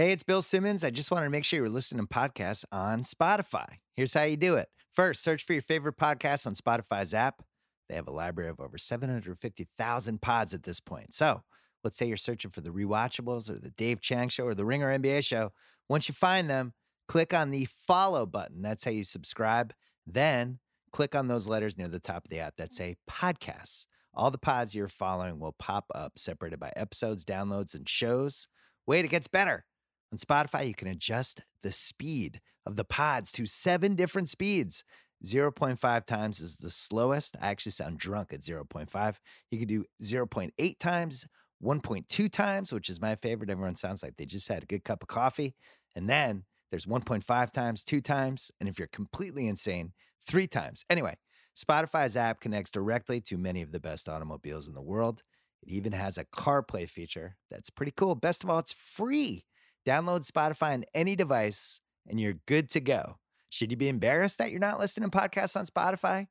Hey, it's Bill Simmons. I just wanted to make sure you were listening to podcasts on Spotify. Here's how you do it. First, search for your favorite podcast on Spotify's app. They have a library of over 750,000 pods at this point. So let's say you're searching for the rewatchables or the Dave Chang show or the Ringer NBA show. Once you find them, click on the follow button. That's how you subscribe. Then click on those letters near the top of the app that say podcasts. All the pods you're following will pop up separated by episodes, downloads, and shows. Wait, it gets better. On Spotify, you can adjust the speed of the pods to seven different speeds. 0.5 times is the slowest. I actually sound drunk at 0.5. You can do 0.8 times, 1.2 times, which is my favorite. Everyone sounds like they just had a good cup of coffee. And then there's 1.5 times, two times. And if you're completely insane, three times. Anyway, Spotify's app connects directly to many of the best automobiles in the world. It even has a CarPlay feature that's pretty cool. Best of all, it's free. Download Spotify on any device and you're good to go. Should you be embarrassed that you're not listening to podcasts on Spotify?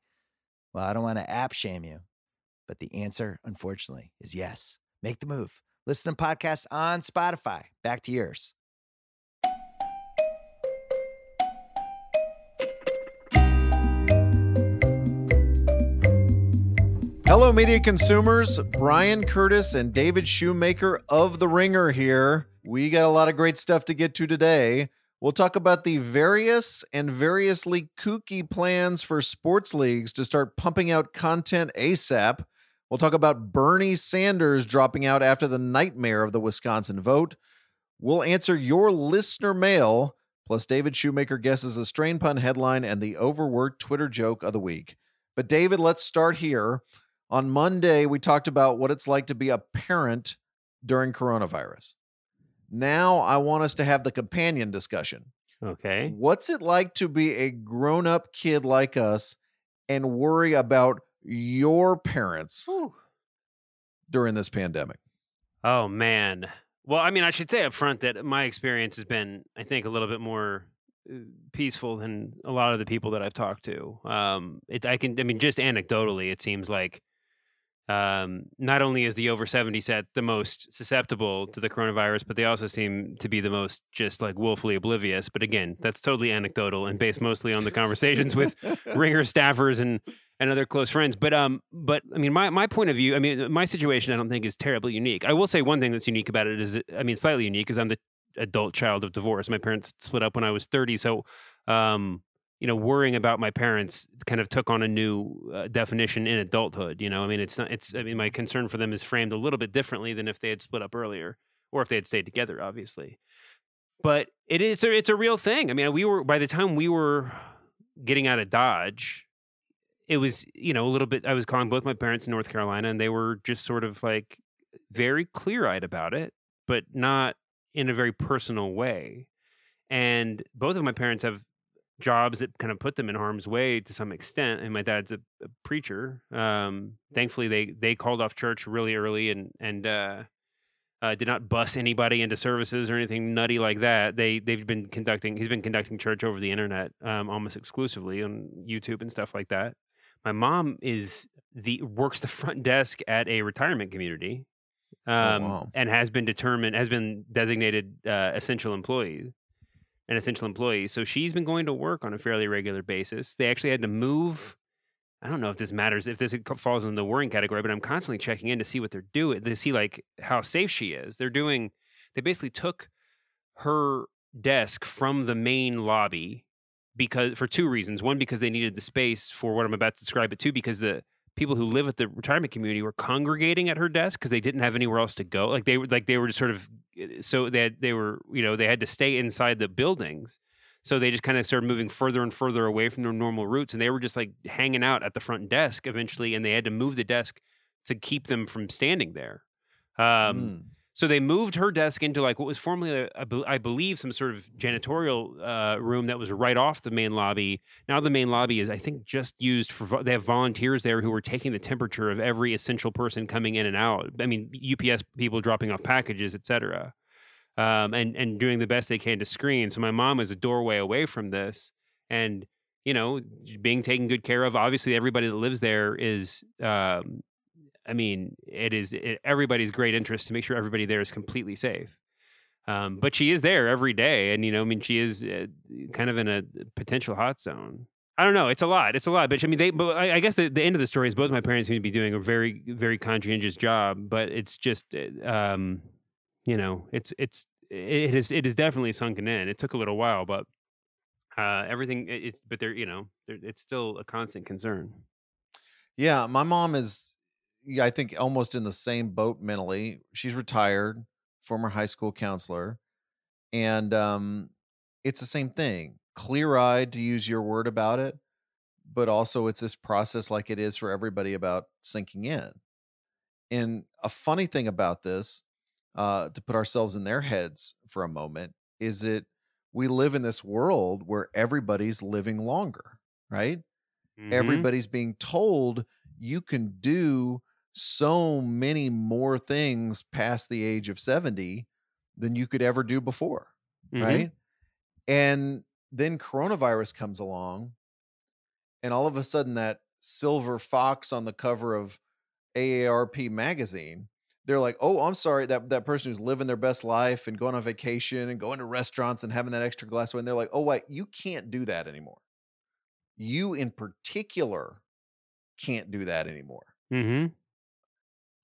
Well, I don't want to app shame you, but the answer, unfortunately, is yes. Make the move. Listen to podcasts on Spotify. Back to yours. Hello, media consumers. Bryan Curtis and David Shoemaker of The Ringer here. We got a lot of great stuff to get to today. We'll talk about the various and variously kooky plans for sports leagues to start pumping out content ASAP. We'll talk about Bernie Sanders dropping out after the nightmare of the Wisconsin vote. We'll answer your listener mail, plus David Shoemaker guesses a strain pun headline and the overworked Twitter joke of the week. But, David, let's start here. On Monday, we talked about what it's like to be a parent during coronavirus. Now, I want us to have the companion discussion. Okay. What's it like to be a grown up kid like us and worry about your parents Whew. during this pandemic? Oh man. Well, I mean, I should say up front that my experience has been, I think, a little bit more uh, peaceful than a lot of the people that I've talked to. Um, it, I can, I mean, just anecdotally, it seems like um, not only is the over 70 set the most susceptible to the coronavirus, but they also seem to be the most just like woefully oblivious. But again, that's totally anecdotal and based mostly on the conversations with ringer staffers and and other close friends. But um, but I mean, my my point of view, I mean, my situation, I don't think is terribly unique. I will say one thing that's unique about it is, that- I mean, slightly unique, is I'm the adult child of divorce. My parents split up when I was 30, so um, you know, worrying about my parents kind of took on a new uh, definition in adulthood. You know, I mean, it's not, it's, I mean, my concern for them is framed a little bit differently than if they had split up earlier or if they had stayed together, obviously. But it is, it's a real thing. I mean, we were, by the time we were getting out of Dodge, it was, you know, a little bit, I was calling both my parents in North Carolina and they were just sort of like very clear eyed about it, but not in a very personal way. And both of my parents have jobs that kind of put them in harm's way to some extent. And my dad's a, a preacher. Um, thankfully, they they called off church really early and and uh, uh, did not bus anybody into services or anything nutty like that. They they've been conducting. He's been conducting church over the internet um, almost exclusively on YouTube and stuff like that. My mom is the works the front desk at a retirement community. Um, wow. and has been determined has been designated uh, essential employee an essential employee. So she's been going to work on a fairly regular basis. They actually had to move. I don't know if this matters, if this falls in the worrying category, but I'm constantly checking in to see what they're doing, to see like how safe she is. They're doing, they basically took her desk from the main lobby because for two reasons. One, because they needed the space for what I'm about to describe, but two, because the people who live at the retirement community were congregating at her desk because they didn't have anywhere else to go. Like they were like they were just sort of so they had, they were you know they had to stay inside the buildings. So they just kind of started moving further and further away from their normal routes, and they were just like hanging out at the front desk eventually, and they had to move the desk to keep them from standing there. Um, Mm. So they moved her desk into like what was formerly, a I believe, some sort of janitorial uh, room that was right off the main lobby. Now the main lobby is, I think, just used for. They have volunteers there who are taking the temperature of every essential person coming in and out. I mean, UPS people dropping off packages, etc. Um, and and doing the best they can to screen. So my mom is a doorway away from this, and you know, being taken good care of. Obviously, everybody that lives there is um, I mean, it is it, everybody's great interest to make sure everybody there is completely safe. Um, but she is there every day, and you know, I mean, she is uh, kind of in a potential hot zone. I don't know. It's a lot. It's a lot. But I mean, they. But I, I guess the, the end of the story is both my parents seem to be doing a very, very conscientious job. But it's just, uh, um, you know, it's it's it is it is definitely sunken in. It took a little while, but uh, everything. It, but they're you know, they're, it's still a constant concern. Yeah, my mom is. Yeah, I think almost in the same boat mentally. She's retired, former high school counselor, and um, it's the same thing. Clear eyed, to use your word about it, but also it's this process like it is for everybody about sinking in. And a funny thing about this uh, to put ourselves in their heads for a moment is that we live in this world where everybody's living longer, right? Mhm. Everybody's being told you can do so many more things past the age of 70 than you could ever do before, Mhm. right? And then coronavirus comes along, and all of a sudden, that silver fox on the cover of AARP magazine, they're like, "Oh, I'm sorry, that that person who's living their best life and going on vacation and going to restaurants and having that extra glass of wine." They're like, "Oh, wait, you can't do that anymore. You, in particular, can't do that anymore." Mhm.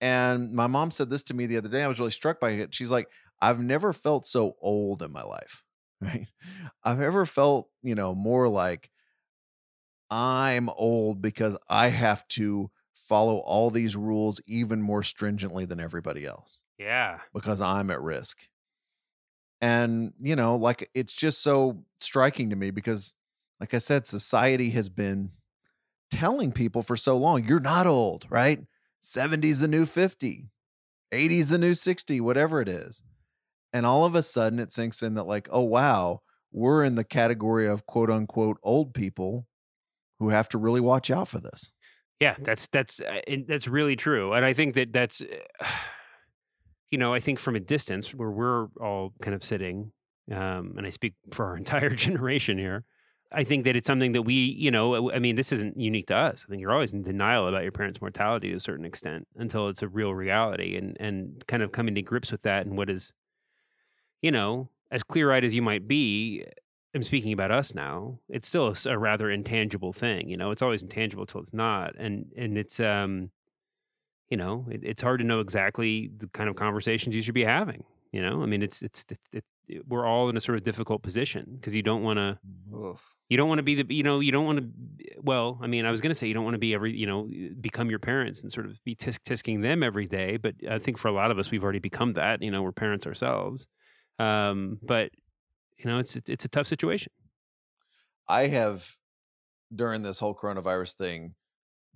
And my mom said this to me the other day. I was really struck by it. She's like, I've never felt so old in my life, right? I've ever felt, you know, more like I'm old because I have to follow all these rules even more stringently than everybody else Yeah. because I'm at risk. And, you know, like it's just so striking to me because, like I said, society has been telling people for so long, you're not old, right? 70's the new 50, 80's the new 60, whatever it is. And all of a sudden it sinks in that, like, oh, wow, we're in the category of quote unquote old people who have to really watch out for this. Yeah, that's that's uh, that's really true, and I think that that's, uh, you know, I think from a distance where we're all kind of sitting, um, and I speak for our entire generation here. I think that it's something that we, you know, I mean, this isn't unique to us. I think you're always in denial about your parents' mortality to a certain extent until it's a real reality, and and kind of coming to grips with that and what is, you know, as clear eyed as you might be, I'm speaking about us now. It's still a rather intangible thing, you know. It's always intangible till it's not, and and it's um, you know, it, it's hard to know exactly the kind of conversations you should be having. You know, I mean, it's it's it, it, it- we're all in a sort of difficult position because you don't want to you don't want to be the you know you don't want to well i mean i was going to say you don't want to be every you know become your parents and sort of be tisk tisking them every day but i think for a lot of us we've already become that you know we're parents ourselves um but you know it's it's, it's a tough situation I have, during this whole coronavirus thing,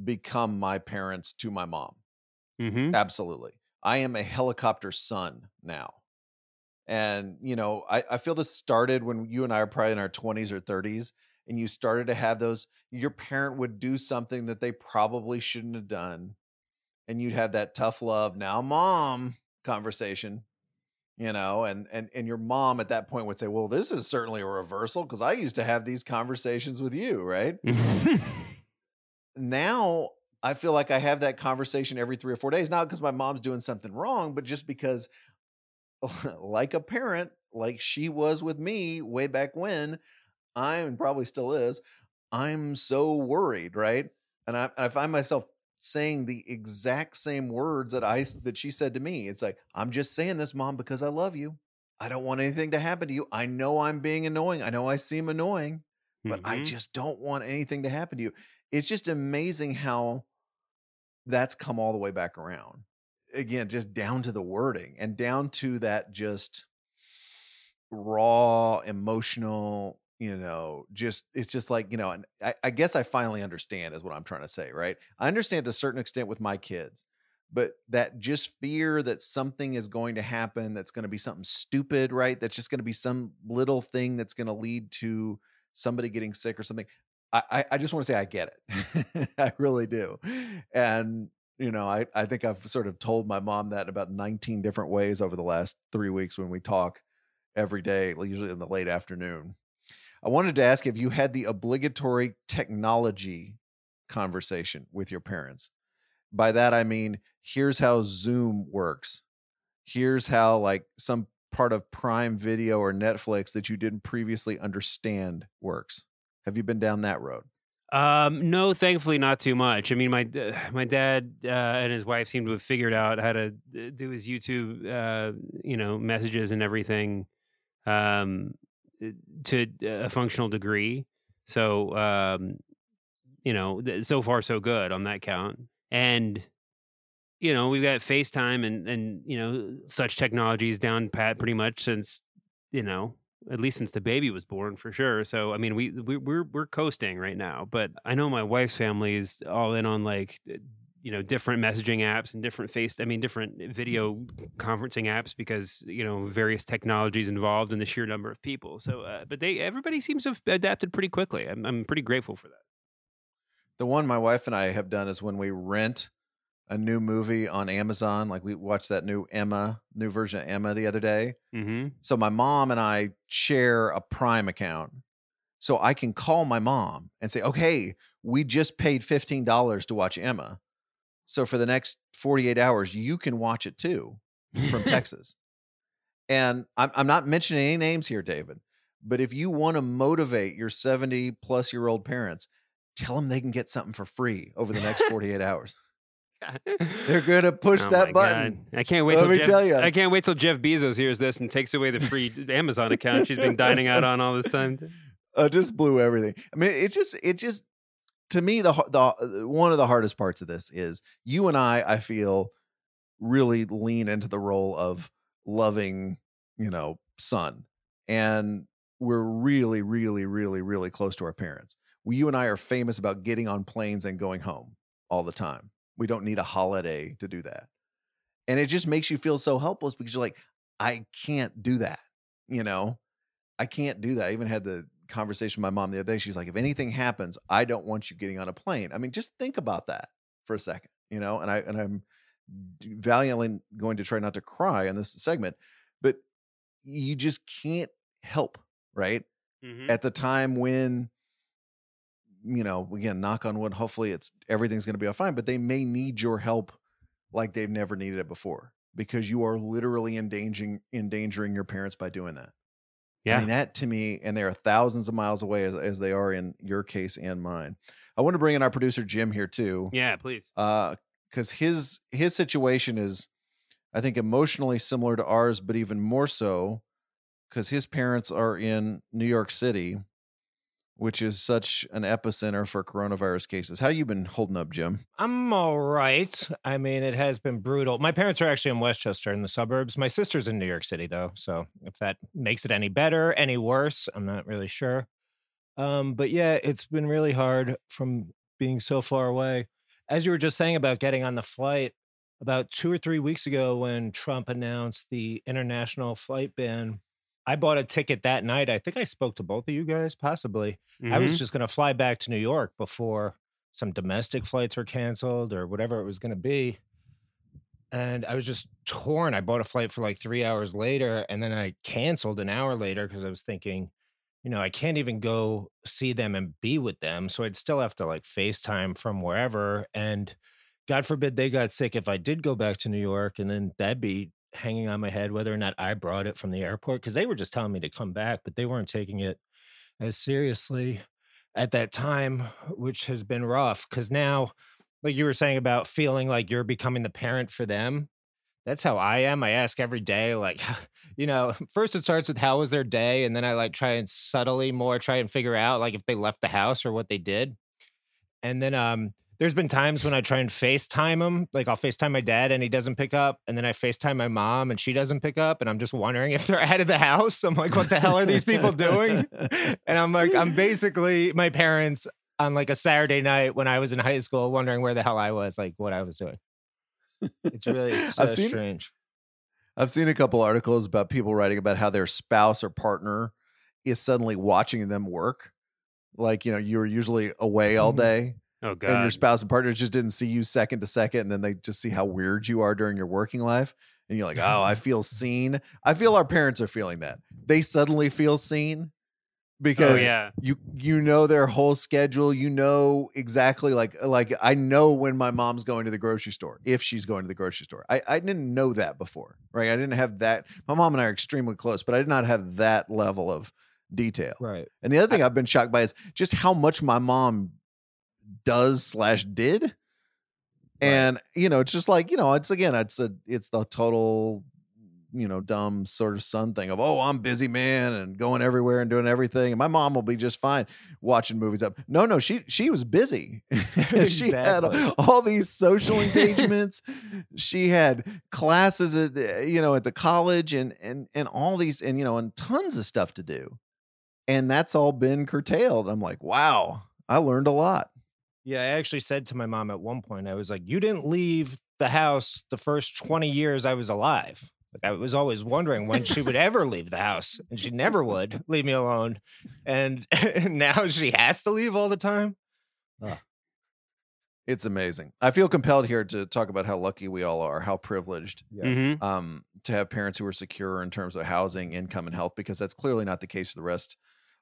become my parents to my mom. mm-hmm. Absolutely. I am a helicopter son now. And, you know, I, I feel this started when you and I are probably in our 20s or 30s, and you started to have those, your parent would do something that they probably shouldn't have done. And you'd have that tough love, now mom conversation, you know, and and and your mom at that point would say, Well, this is certainly a reversal because I used to have these conversations with you, right? now I feel like I have that conversation every three or four days, not because my mom's doing something wrong, but just because, like a parent, like she was with me way back when, I'm probably still is, I'm so worried, right? And I, I find myself saying the exact same words that I that she said to me. It's like I'm just saying this, mom, because I love you. I don't want anything to happen to you. I know I'm being annoying. I know I seem annoying but I Mhm. just don't want anything to happen to you. It's just amazing how that's come all the way back around. Again, just down to the wording and down to that just raw, emotional, you know, just it's just like, you know, and I, I guess I finally understand is what I'm trying to say, right? I understand to a certain extent with my kids, but that just fear that something is going to happen that's going to be something stupid, right? That's just going to be some little thing that's going to lead to somebody getting sick or something. I, I, I just want to say I get it. I really do. And, you know, I, I think I've sort of told my mom that about 19 different ways over the last three weeks when we talk every day, usually in the late afternoon. I wanted to ask if you had the obligatory technology conversation with your parents. By that, I mean, here's how Zoom works. Here's how, like, some part of Prime Video or Netflix that you didn't previously understand works? Have you been down that road? Um, no, thankfully not too much. I mean, my uh, my dad uh, and his wife seem to have figured out how to uh, do his YouTube, uh, you know, messages and everything, um, to a functional degree. So, um, you know, so far so good on that count. And you know, we've got FaceTime and and you know such technologies down pat pretty much since you know at least since the baby was born for sure. So I mean, we, we we're we're coasting right now. But I know my wife's family is all in on like you know different messaging apps and different face i mean different video conferencing apps because you know various technologies involved and the sheer number of people so uh, but they everybody seems to have adapted pretty quickly I'm, I'm pretty grateful for that the one my wife and i have done is when we rent a new movie on Amazon. Like we watched that new Emma, new version of Emma the other day. mm-hmm. So my mom and I share a Prime account. So I can call my mom and say, okay, we just paid $15 to watch Emma. So for the next 48 hours, you can watch it too from Texas. And I'm, I'm not mentioning any names here, David, but if you want to motivate your 70 plus year old parents, tell them they can get something for free over the next 48 hours. They're gonna push Oh that button. God. I can't wait. Let till me Jeff, tell you, I can't wait till Jeff Bezos hears this and takes away the free Amazon account she's been dining out on all this time. uh, just blew everything. I mean, it just it just to me the the one of the hardest parts of this is you and I I feel really lean into the role of loving, you know, son. And we're really really really really close to our parents. We, you and I are famous about getting on planes and going home all the time. We don't need a holiday to do that. And it just makes you feel so helpless because you're like I can't do that, you know? I can't do that. I even had the conversation with my mom the other day. She's like, if anything happens, I don't want you getting on a plane. I mean, just think about that for a second, you know. And I and I'm valiantly going to try not to cry in this segment, but you just can't help, right? Mm-hmm. At the time when you know, again, knock on wood, hopefully it's everything's going to be all fine, but they may need your help like they've never needed it before because you are literally endangering endangering your parents by doing that. Yeah. I mean, that to me, and they are thousands of miles away as, as they are in your case and mine. I want to bring in our producer Jim here too, yeah, please. uh, because his his situation is, I think, emotionally similar to ours, but even more so because his parents are in New York City, which is such an epicenter for coronavirus cases. How you been holding up, Jim? I'm all right. I mean, it has been brutal. My parents are actually in Westchester in the suburbs. My sister's in New York City, though. So if that makes it any better, any worse, I'm not really sure. Um, but yeah, it's been really hard from being so far away. As you were just saying about getting on the flight, about two or three weeks ago when Trump announced the international flight ban, I bought a ticket that night. I think I spoke to both of you guys, possibly. I Mhm. was just going to fly back to New York before some domestic flights were canceled or whatever it was going to be. And I was just torn. I bought a flight for like three hours later and then I canceled an hour later because I was thinking, you know, I can't even go see them and be with them. So I'd still have to like FaceTime from wherever. And God forbid they got sick if I did go back to New York. And then that'd be hanging on my head whether or not I brought it from the airport because they were just telling me to come back, but they weren't taking it as seriously at that time, which has been rough. Because now, like you were saying about feeling like you're becoming the parent for them, that's how I am. I ask every day, like, you know, first it starts with how was their day, and then I like try and subtly more try and figure out like if they left the house or what they did. And then um there's been times when I try and FaceTime him, like I'll FaceTime my dad and he doesn't pick up, and then I FaceTime my mom and she doesn't pick up, and I'm just wondering if they're out of the house. I'm like, what the hell are these people doing? And I'm like, I'm basically my parents on like a Saturday night when I was in high school, wondering where the hell I was, like what I was doing. It's really it's so I've seen- strange. I've seen a couple articles about people writing about how their spouse or partner is suddenly watching them work. Like, you know, you're usually away all Mhm. day Oh and your spouse and partner just didn't see you second to second. And then they just see how weird you are during your working life. And you're like, oh, I feel seen. I feel our parents are feeling that. They suddenly feel seen oh, because Oh yeah. you you know their whole schedule you know exactly like like i know when my mom's going to the grocery store if she's going to the grocery store i i didn't know that before right i didn't have that my mom and i are extremely close but i did not have that level of detail Right. and the other thing I, have been shocked by is just how much my mom does slash did. And you know it's just like you know it's again it's a it's the total you know dumb sort of son thing of oh i'm busy man and going everywhere and doing everything and my mom will be just fine watching movies up. No no she she was busy. She had all these social engagements. She had classes at uh, you know at the college and and and all these and you know and tons of stuff to do. And that's all been curtailed. I'm like wow i learned a lot Yeah, I actually said to my mom at one point, I was like, "You didn't leave the house the first twenty years I was alive." Like I was always wondering when she would ever leave the house, and she never would leave me alone. And now she has to leave all the time. It's amazing. I feel compelled here to talk about how lucky we all are, how privileged Yeah. Mhm. um, to have parents who are secure in terms of housing, income, and health, because that's clearly not the case for the rest,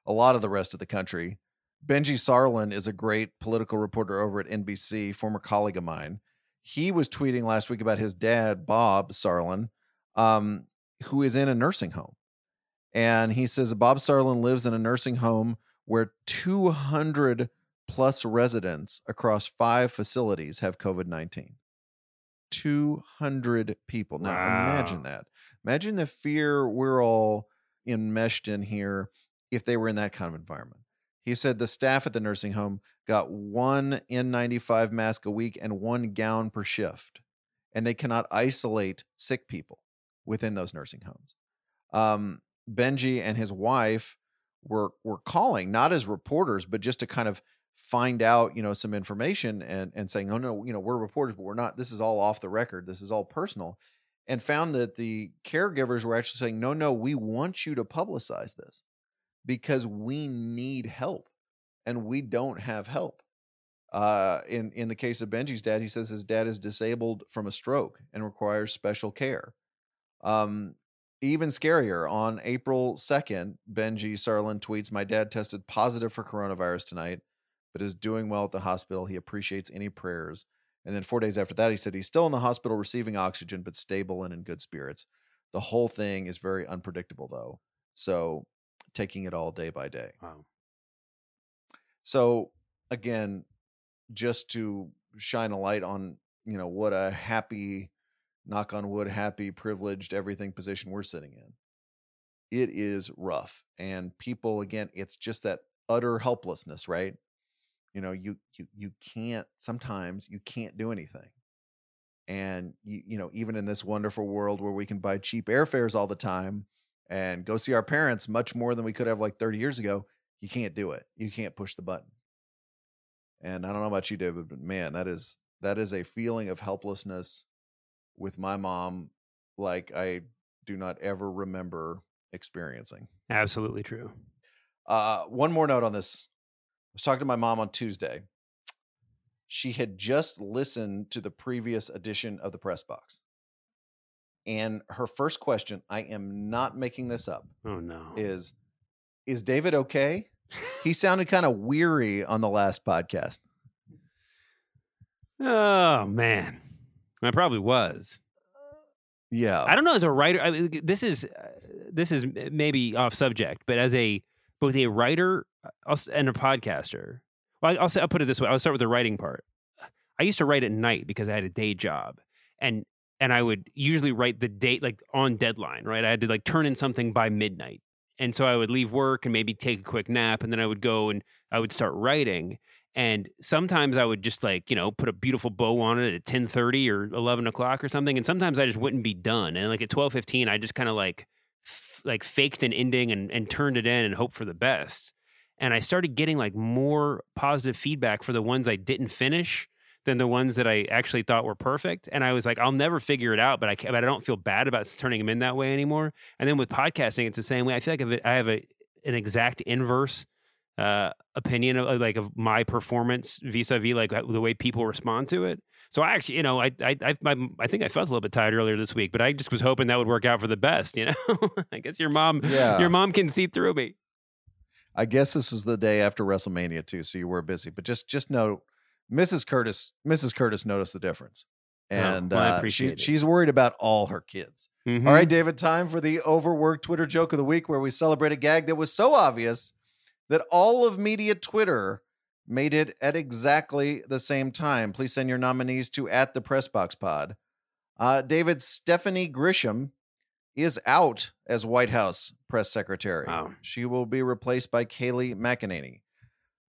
a lot of the rest of the country. Benji Sarlin is a great political reporter over at NBC, former colleague of mine. He was tweeting last week about his dad, Bob Sarlin, um, who is in a nursing home. And he says Bob Sarlin lives in a nursing home where 200 plus residents across five facilities have COVID 19. 200 people. Now, imagine that. Imagine the fear we're all enmeshed in here if they were in that kind of environment. He said the staff at the nursing home got one N95 mask a week and one gown per shift, and they cannot isolate sick people within those nursing homes. Um, Benji and his wife were were calling not as reporters, but just to kind of find out, you know, some information and and saying, "Oh no, you know, we're reporters, but we're not. This is all off the record. This is all personal." And found that the caregivers were actually saying, "No, no, we want you to publicize this because we need help, and we don't have help." Uh, in in the case of Benji's dad, he says his dad is disabled from a stroke and requires special care. Um, even scarier, on April 2nd, Benji Sarlin tweets, My dad tested positive for coronavirus tonight, but is doing well at the hospital. He appreciates any prayers. And then four days after that, he said he's still in the hospital receiving oxygen, but stable and in good spirits. The whole thing is very unpredictable, though. So taking it all day by day. Wow. So again, just to shine a light on, you know, what a happy, knock on wood, happy, privileged, everything position we're sitting in. It is rough. And people, again, it's just that utter helplessness, right? You know, you you you can't sometimes you can't do anything. And you, you know, even in this wonderful world where we can buy cheap airfares all the time and go see our parents much more than we could have like 30 years ago, you can't do it. You can't push the button. And I don't know about you, David, but man, that is that is a feeling of helplessness with my mom like I do not ever remember experiencing. Absolutely true. Uh, one more note on this. I was talking to my mom on Tuesday. She had just listened to the previous edition of the press box. And her first question, I am not making this up, Oh no. is Is David okay? He sounded kind of weary on the last podcast. Oh man. I probably was. Yeah. I don't know as a writer. I mean, this is uh, this is maybe off subject, but as a both a writer uh, and a podcaster. Well, I'll say I'll put it this way. I'll start with the writing part. I used to write at night because I had a day job, and and I would usually write the date like on deadline. Right, I had to like turn in something by midnight, and so I would leave work and maybe take a quick nap, and then I would go and I would start writing. And sometimes I would just like you know put a beautiful bow on it at ten thirty or eleven o'clock or something, and sometimes I just wouldn't be done. And like at twelve fifteen, I just kind of like f- like faked an ending and and turned it in and hoped for the best. And I started getting like more positive feedback for the ones I didn't finish than the ones that I actually thought were perfect. And I was like, I'll never figure it out, but I but I don't feel bad about turning them in that way anymore. And then with podcasting, it's the same way. I feel like I have a an exact inverse uh, opinion of like of my performance vis-a-vis like the way people respond to it. So I actually, you know, I I I, I, I think I felt a little bit tired earlier this week, but I just was hoping that would work out for the best. You know, I guess your mom, Yeah. your mom can see through me. I guess this was the day after WrestleMania too, so you were busy. But just just note, Mrs. Curtis, Mrs. Curtis noticed the difference, Oh, and well, I uh, she she's worried about all her kids. Mhm. All right, David, time for the overworked Twitter joke of the week, where we celebrate a gag that was so obvious that all of media Twitter made it at exactly the same time. Please send your nominees to at the Pressbox Pod. Uh, David, Stephanie Grisham is out as White House press secretary. Wow. She will be replaced by Kayleigh McEnany.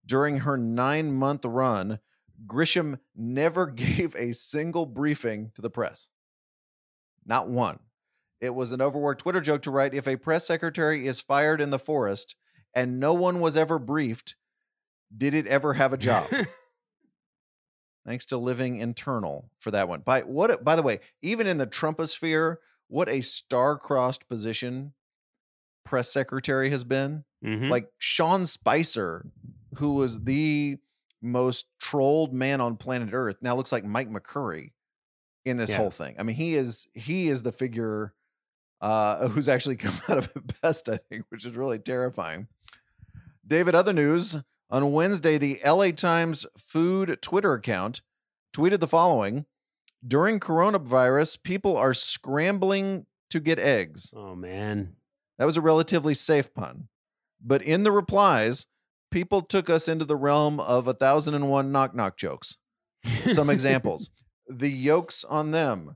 During her nine month run, Grisham never gave a single briefing to the press. Not one. It was an overworked Twitter joke to write if a press secretary is fired in the forest and no one was ever briefed, did it ever have a job? Thanks to living internal for that one. By what by the way, even in the Trumposphere, what a star-crossed position press secretary has been. Mhm. Like Sean Spicer, who was the most trolled man on planet Earth, now looks like Mike McCurry in this Yeah. whole thing. I mean, he is he is the figure uh, who's actually come out of it best, I think, which is really terrifying. David, other news on Wednesday, the LA Times food Twitter account tweeted the following: During coronavirus, people are scrambling to get eggs. oh man. That was a relatively safe pun. But in the replies, people took us into the realm of a thousand and one knock knock jokes. Some examples. The yolks on them.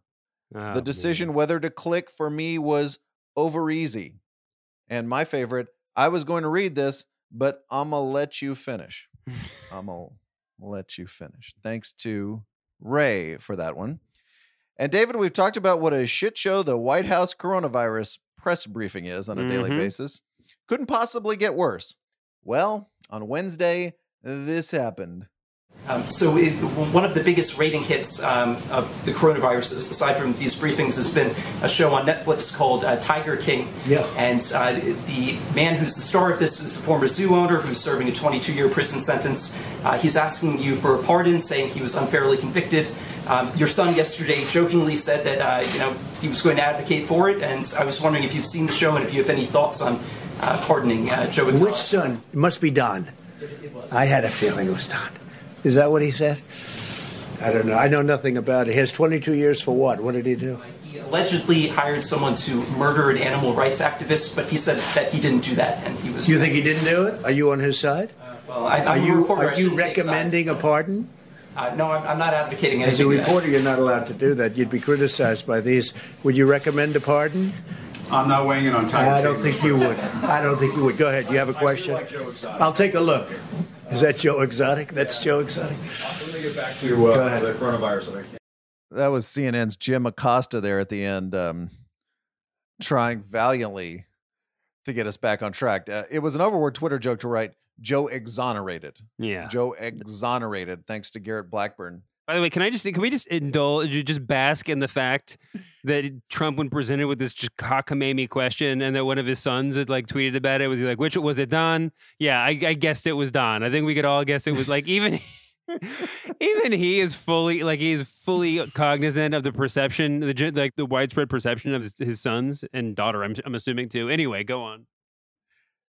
Oh, the decision whether to click for me was over easy. And my favorite, I was going to read this, but I'm going to let you finish. I'm going to let you finish. Thanks to Ray for that one. And David, we've talked about what a shit show the White House coronavirus press briefing is on a daily Mhm. basis. Couldn't possibly get worse. Well, on Wednesday, this happened. Um, so it, one of the biggest rating hits um, of the coronavirus, aside from these briefings, has been a show on Netflix called uh, Tiger King. Yeah. And uh, the man who's the star of this is a former zoo owner who's serving a 22-year prison sentence. Uh, he's asking you for a pardon, saying he was unfairly convicted. Um, your son yesterday jokingly said that uh, you know he was going to advocate for it, and I was wondering if you've seen the show and if you have any thoughts on uh, pardoning uh, Joe Exotic. Which son? It must be Don. I had a feeling it was Don. Is that what he said? I don't know. I know nothing about it. He has 22 years for what? What did he do? He allegedly hired someone to murder an animal rights activist, but he said that he didn't do that, and he was. You think he didn't do it? Are you on his side? Well, I, Are you reporter, are you recommending a pardon? Uh, no, I'm, I'm not advocating As a reporter, you're not allowed to do that. You'd be criticized by these. Would you recommend a pardon? I'm not weighing in on time. I don't King. think you would. I don't think you would. Go ahead. You have a question? I'll take a look. Is that Joe Exotic? That's Joe Exotic. Let me get back to uh, the coronavirus. I. That was CNN's Jim Acosta there at the end, um, trying valiantly to get us back on track. Uh, it was an overword Twitter joke to write Joe exonerated. Yeah. Joe exonerated, thanks to Garrett Blackburn. By the way, can I just can we just indulge, just bask in the fact that Trump, when presented with this just cockamamie question, and that one of his sons had like tweeted about it, was he like, "Which was it, Don?" Yeah, I, I guessed it was Don. I think we could all guess it was like even. Even he is fully like he is fully cognizant of the perception, the like the widespread perception of his, his sons and daughter. I'm I'm assuming too. Anyway, go on.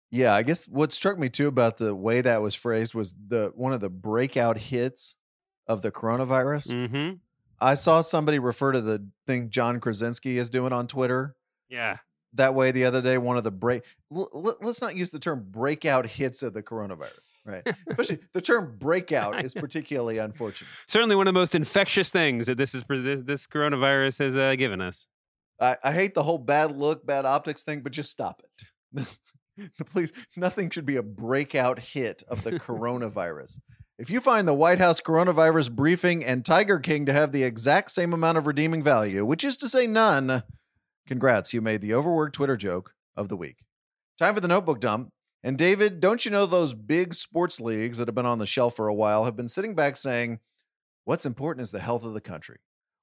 Yeah, I guess what struck me too about the way that was phrased was the one of the breakout hits of the coronavirus. Mm-hmm. I saw somebody refer to the thing John Krasinski is doing on Twitter Yeah. that way the other day. One of the break. L- l- let's not use the term breakout hits of the coronavirus, right? Especially the term breakout is particularly unfortunate. Certainly one of the most infectious things that this is this, this coronavirus has uh, given us. I, I hate the whole bad look, bad optics thing, but just stop it. Please, nothing should be a breakout hit of the coronavirus. If you find the White House coronavirus briefing and Tiger King to have the exact same amount of redeeming value, which is to say none, congrats, you made the overworked Twitter joke of the week. Time for the notebook dump. And David, don't you know those big sports leagues that have been on the shelf for a while have been sitting back saying, what's important is the health of the country.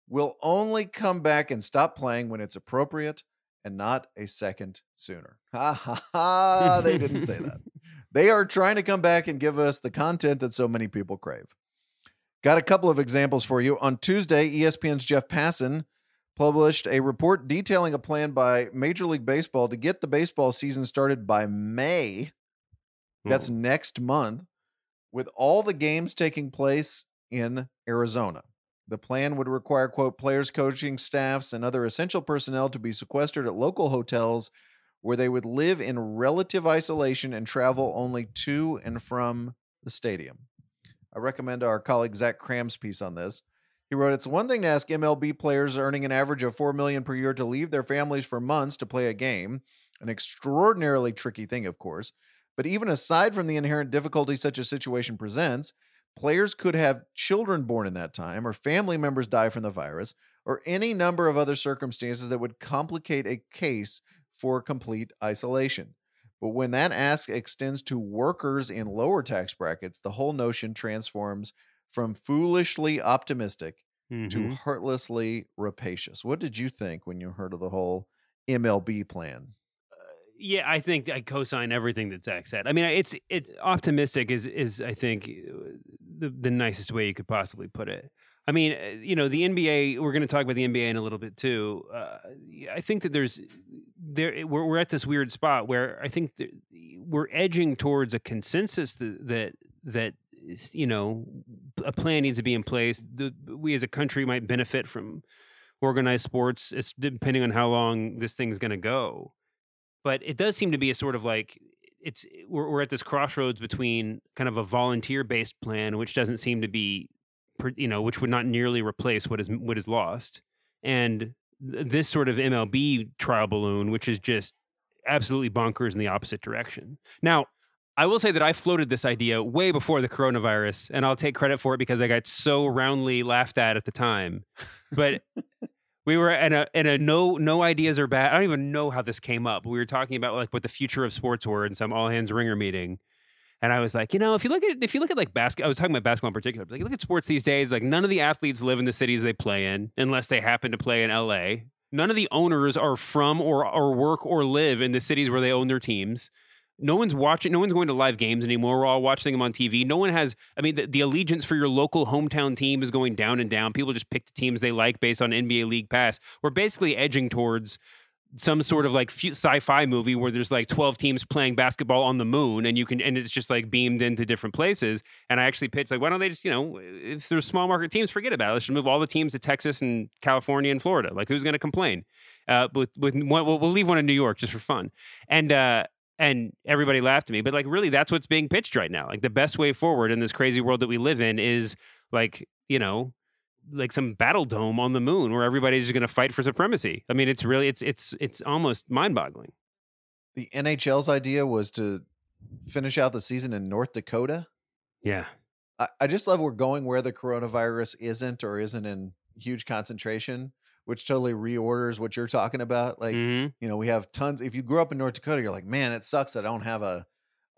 We'll only come back and stop playing when it's appropriate and not a second sooner. Ha ha ha. They didn't say that. They are trying to come back and give us the content that so many people crave. Got a couple of examples for you. On Tuesday, ESPN's Jeff Passan published a report detailing a plan by Major League Baseball to get the baseball season started by May. Hmm. That's Ooh. next month, with all the games taking place in Arizona. The plan would require, quote, players, coaching staffs, and other essential personnel to be sequestered at local hotels where they would live in relative isolation and travel only to and from the stadium. I recommend our colleague Zach Kram's piece on this. He wrote, "It's one thing to ask MLB players earning an average of four million per year to leave their families for months to play a game, an extraordinarily tricky thing, of course. But even aside from the inherent difficulty such a situation presents, players could have children born in that time, or family members die from the virus, or any number of other circumstances that would complicate a case for complete isolation." But when that ask extends to workers in lower tax brackets, the whole notion transforms from foolishly optimistic to Mhm. heartlessly rapacious. What did you think when you heard of the whole MLB plan? yeah, I think I co-sign everything that Zach said. I mean, it's it's optimistic is is I think uh, the the nicest way you could possibly put it. I mean, uh, you know, the NBA. We're going to talk about the NBA in a little bit too. Uh, I think that there's there we're we're at this weird spot where I think that we're edging towards a consensus that that that you know a plan needs to be in place. The, we as a country might benefit from organized sports, it's depending on how long this thing's going to go but it does seem to be a sort of like it's we're, we're at this crossroads between kind of a volunteer based plan which doesn't seem to be you know which would not nearly replace what is what is lost and th- this sort of MLB trial balloon which is just absolutely bonkers in the opposite direction now I will say that I floated this idea way before the coronavirus, and I'll take credit for it because I got so roundly laughed at at the time. But we were in a in a no no ideas are bad. I don't even know how this came up. We were talking about like what the future of sports were in some all hands ringer meeting. And I was like, you know, if you look at if you look at like basketball, I was talking about basketball in particular. But like, look at sports these days. Like, none of the athletes live in the cities they play in, unless they happen to play in L.A. None of the owners are from or or work or live in the cities where they own their teams. No one's watching. No one's going to live games anymore. We're all watching them on TV. No one has. I mean, the, the allegiance for your local hometown team is going down and down. People just pick the teams they like based on NBA League Pass. We're basically edging towards some sort of like sci-fi movie where there's like 12 teams playing basketball on the moon and you can and it's just like beamed into different places. And i actually pitched like why don't they just you know if there's small market teams forget about it. Let's just move all the teams to texas and california and florida. Like who's going to complain? Uh with with we'll, we'll leave one in new york just for fun. And uh and everybody laughed at me but like really that's what's being pitched right now. Like the best way forward in this crazy world that we live in is like you know like some battle dome on the moon where everybody's just going to fight for supremacy i mean it's really it's it's it's almost mind-boggling The NHL's idea was to finish out the season in North Dakota. yeah I, I just love we're going where the coronavirus isn't or isn't in huge concentration, which totally reorders what you're talking about. Like, Mhm. you know, we have tons. If you grew up in North Dakota, you're like, man, it sucks that I don't have a,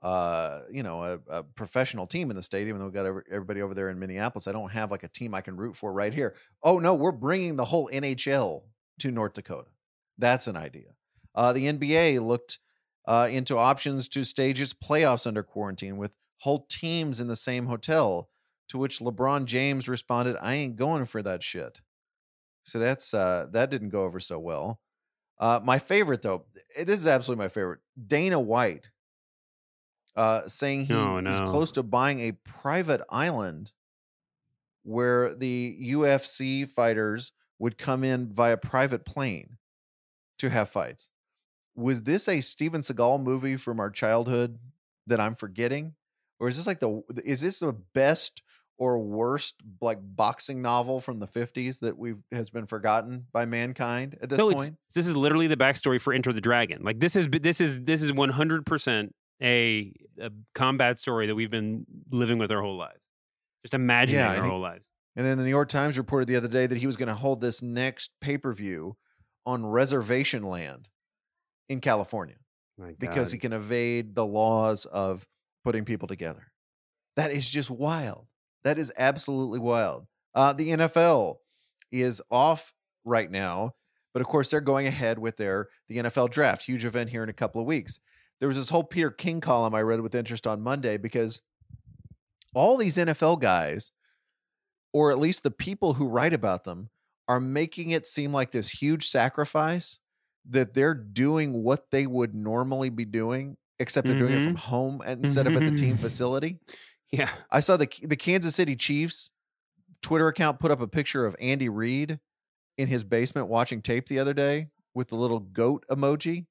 uh, you know, a, a professional team in the stadium. And we've got every- everybody over there in Minneapolis. I don't have like a team I can root for right here. Oh no, we're bringing the whole NHL to North Dakota. That's an idea. Uh, the NBA looked uh, into options to stage its playoffs under quarantine with whole teams in the same hotel. To which LeBron James responded, "I ain't going for that shit." So that's uh, that didn't go over so well. Uh, my favorite though, eh, this is absolutely my favorite. Dana White uh, saying he Oh, is no. close to buying a private island where the UFC fighters would come in via private plane to have fights. Was this a Steven Seagal movie from our childhood that I'm forgetting, or is this like the is this the best or worst like boxing novel from the 50s that we've has been forgotten by mankind at this no, point? this is literally the backstory for Enter the Dragon. Like this is this is this is one hundred percent a a combat story that we've been living with our whole lives, just imagining Yeah, our he- whole lives. And then the New York Times reported the other day that he was going to hold this next pay per view on reservation land in California because he can evade the laws of putting people together. That is just wild. That is absolutely wild. Uh, the NFL is off right now, but of course they're going ahead with their the NFL draft, huge event here in a couple of weeks. There was this whole Peter King column I read with interest on Monday because all these NFL guys, or at least the people who write about them, are making it seem like this huge sacrifice that they're doing what they would normally be doing except they're doing it from Mhm. home instead of at the team facility. Yeah. I saw the the Kansas City Chiefs Twitter account put up a picture of Andy Reid in his basement watching tape the other day with the little goat emoji.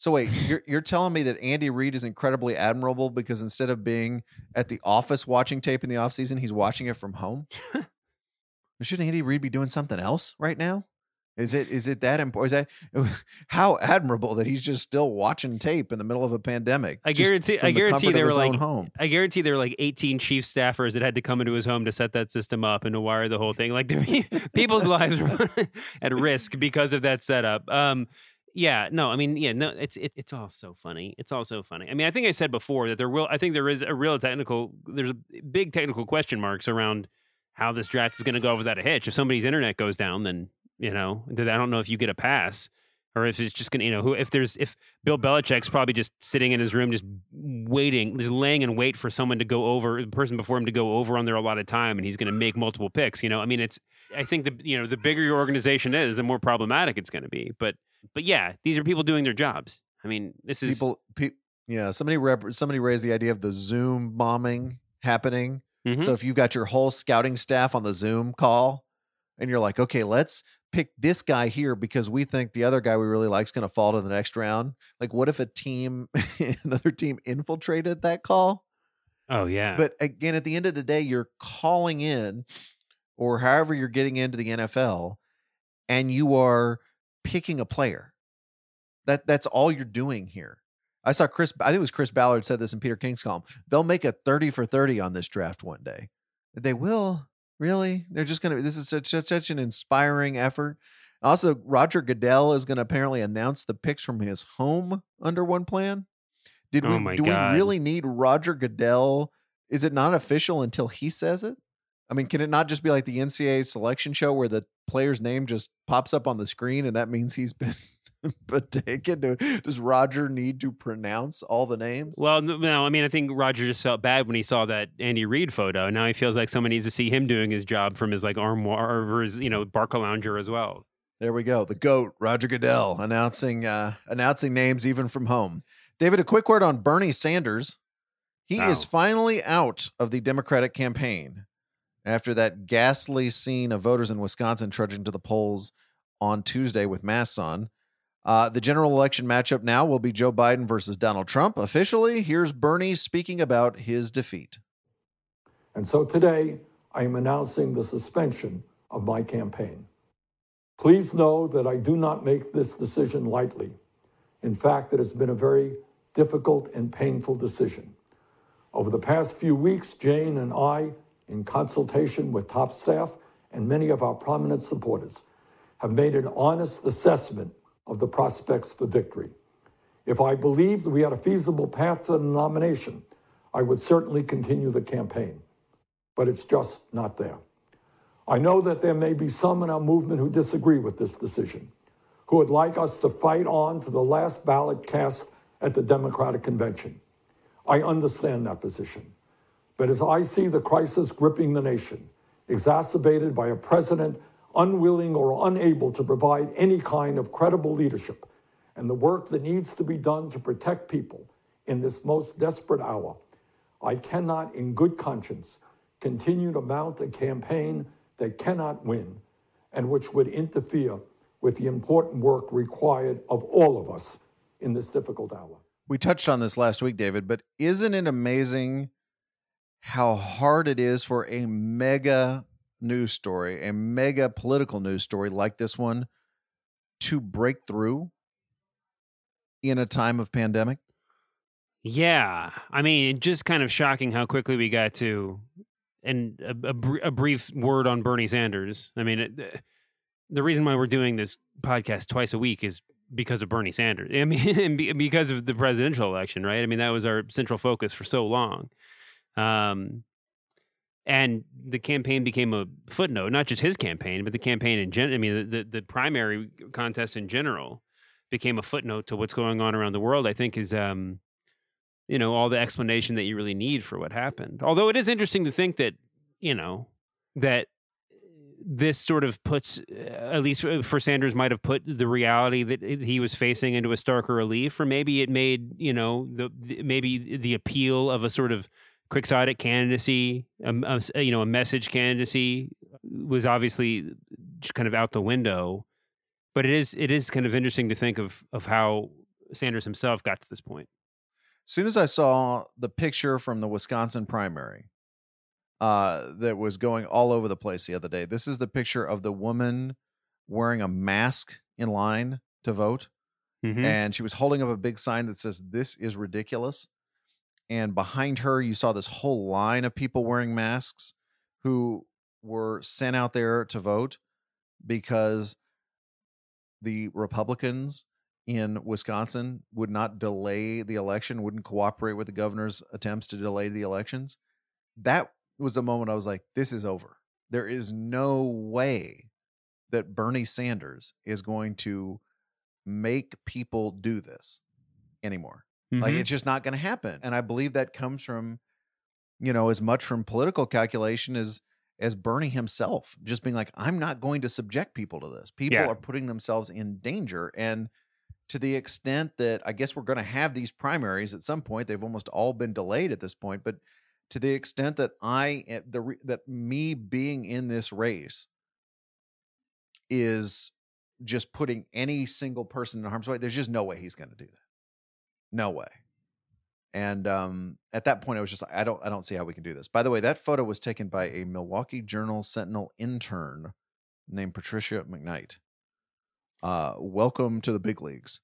So wait, you're you're telling me that Andy Reid is incredibly admirable because instead of being at the office watching tape in the offseason, he's watching it from home? Shouldn't Andy Reid be doing something else right now? Is it is it that important? Is that how admirable that he's just still watching tape in the middle of a pandemic? I guarantee- I guarantee comfort they were like- home. I guarantee there were like 18 chief staffers that had to come into his home to set that system up and to wire the whole thing. Like people's lives were at risk because of that setup. Um, yeah, no, I mean, yeah, no, it's it, it's all so funny. It's all so funny. I mean, I think I said before that there will. I think there is a real technical. There's a big technical question marks around how this draft is going to go without a hitch. If somebody's internet goes down, then you know, I don't know if you get a pass or if it's just gonna, you know, who if there's if Bill Belichick's probably just sitting in his room, just waiting, just laying in wait for someone to go over, the person before him to go over on their allotted time, and he's gonna make multiple picks. You know, I mean, it's I think the you know the bigger your organization is, the more problematic it's gonna be. But but yeah, these are people doing their jobs. I mean, this is people pe- yeah somebody rep- somebody raised the idea of the zoom bombing happening Mhm. so if you've got your whole scouting staff on the zoom call and you're like okay let's pick this guy here because we think the other guy we really like is going to fall to the next round like what if a team another team infiltrated that call oh yeah, but again at the end of the day you're calling in or however you're getting into the nfl and you are picking a player. That that's all you're doing here. I saw chris i think it was chris ballard said this in peter king's column they'll make a 30 for 30 on this draft one day. They will? Really? They're just gonna this is such such, such an inspiring effort. Also roger goodell is going to apparently announce the picks from his home under one plan. Did Oh we do God. we really need roger goodell? Is it not official until he says it I mean, can it not just be like the NCAA selection show where the player's name just pops up on the screen and that means he's been but taken? Do- Does Roger need to pronounce all the names? Well, no, I mean, I think Roger just felt bad when he saw that Andy Reid photo. Now he feels like someone needs to see him doing his job from his like armoire or his, you know, Barcalounger as well. There we go. The GOAT, Roger Goodell, announcing uh announcing names even from home. David, a quick word on Bernie Sanders. He is finally out of the Democratic campaign after that ghastly scene of voters in Wisconsin trudging to the polls on Tuesday with masks on. Uh, the general election matchup now will be Joe Biden versus Donald Trump. Officially, here's Bernie speaking about his defeat. And so today, I am announcing the suspension of my campaign. Please know that I do not make this decision lightly. In fact, it has been a very difficult and painful decision. Over the past few weeks, Jane and I, in consultation with top staff and many of our prominent supporters, have made an honest assessment of the prospects for victory. If I believed we had a feasible path to the nomination, I would certainly continue the campaign. But it's just not there. I know that there may be some in our movement who disagree with this decision, who would like us to fight on to the last ballot cast at the Democratic Convention. I understand that position. But as I see the crisis gripping the nation, exacerbated by a president unwilling or unable to provide any kind of credible leadership, and the work that needs to be done to protect people in this most desperate hour, I cannot, in good conscience, continue to mount a campaign that cannot win and which would interfere with the important work required of all of us in this difficult hour. We touched on this last week, David, but isn't it amazing how hard it is for a mega news story, a mega political news story like this one to break through in a time of pandemic? Yeah, I mean, just kind of shocking how quickly we got to, and a, a, br- a brief word on Bernie Sanders. I mean, it, the reason why we're doing this podcast twice a week is because of Bernie Sanders. I mean, because of the presidential election, right? I mean, that was our central focus for so long. Um, and the campaign became a footnote, not just his campaign, but the campaign in general. I mean, the, the the primary contest in general became a footnote to what's going on around the world. I think is um, you know, all the explanation that you really need for what happened. Although it is interesting to think that, you know, that this sort of puts, uh, at least for Sanders, might have put the reality that he was facing into a starker relief, or maybe it made you know the maybe the appeal of a sort of quixotic candidacy, um, a, you know, a message candidacy was obviously just kind of out the window. But it is it is kind of interesting to think of of how Sanders himself got to this point. As soon as I saw the picture from the Wisconsin primary, uh, that was going all over the place the other day. This is the picture of the woman wearing a mask in line to vote. Mm-hmm. And she was holding up a big sign that says, This is ridiculous. And behind her, you saw this whole line of people wearing masks who were sent out there to vote because the Republicans in Wisconsin would not delay the election, wouldn't cooperate with the governor's attempts to delay the elections. That was the moment I was like, this is over. There is no way that Bernie Sanders is going to make people do this anymore. Mm-hmm. Like it's just not going to happen. And I believe that comes from, you know, as much from political calculation as as Bernie himself, just being like, I'm not going to subject people to this. People yeah. are putting themselves in danger. And to the extent that I guess we're going to have these primaries at some point, they've almost all been delayed at this point, but to the extent that I eh, the that me being in this race is just putting any single person in harm's way. There's just no way he's going to do that. No way. And um, at that point, I was just like, I don't, I don't see how we can do this. By the way, that photo was taken by a Milwaukee Journal Sentinel intern named Patricia McKnight. Uh, welcome to the big leagues.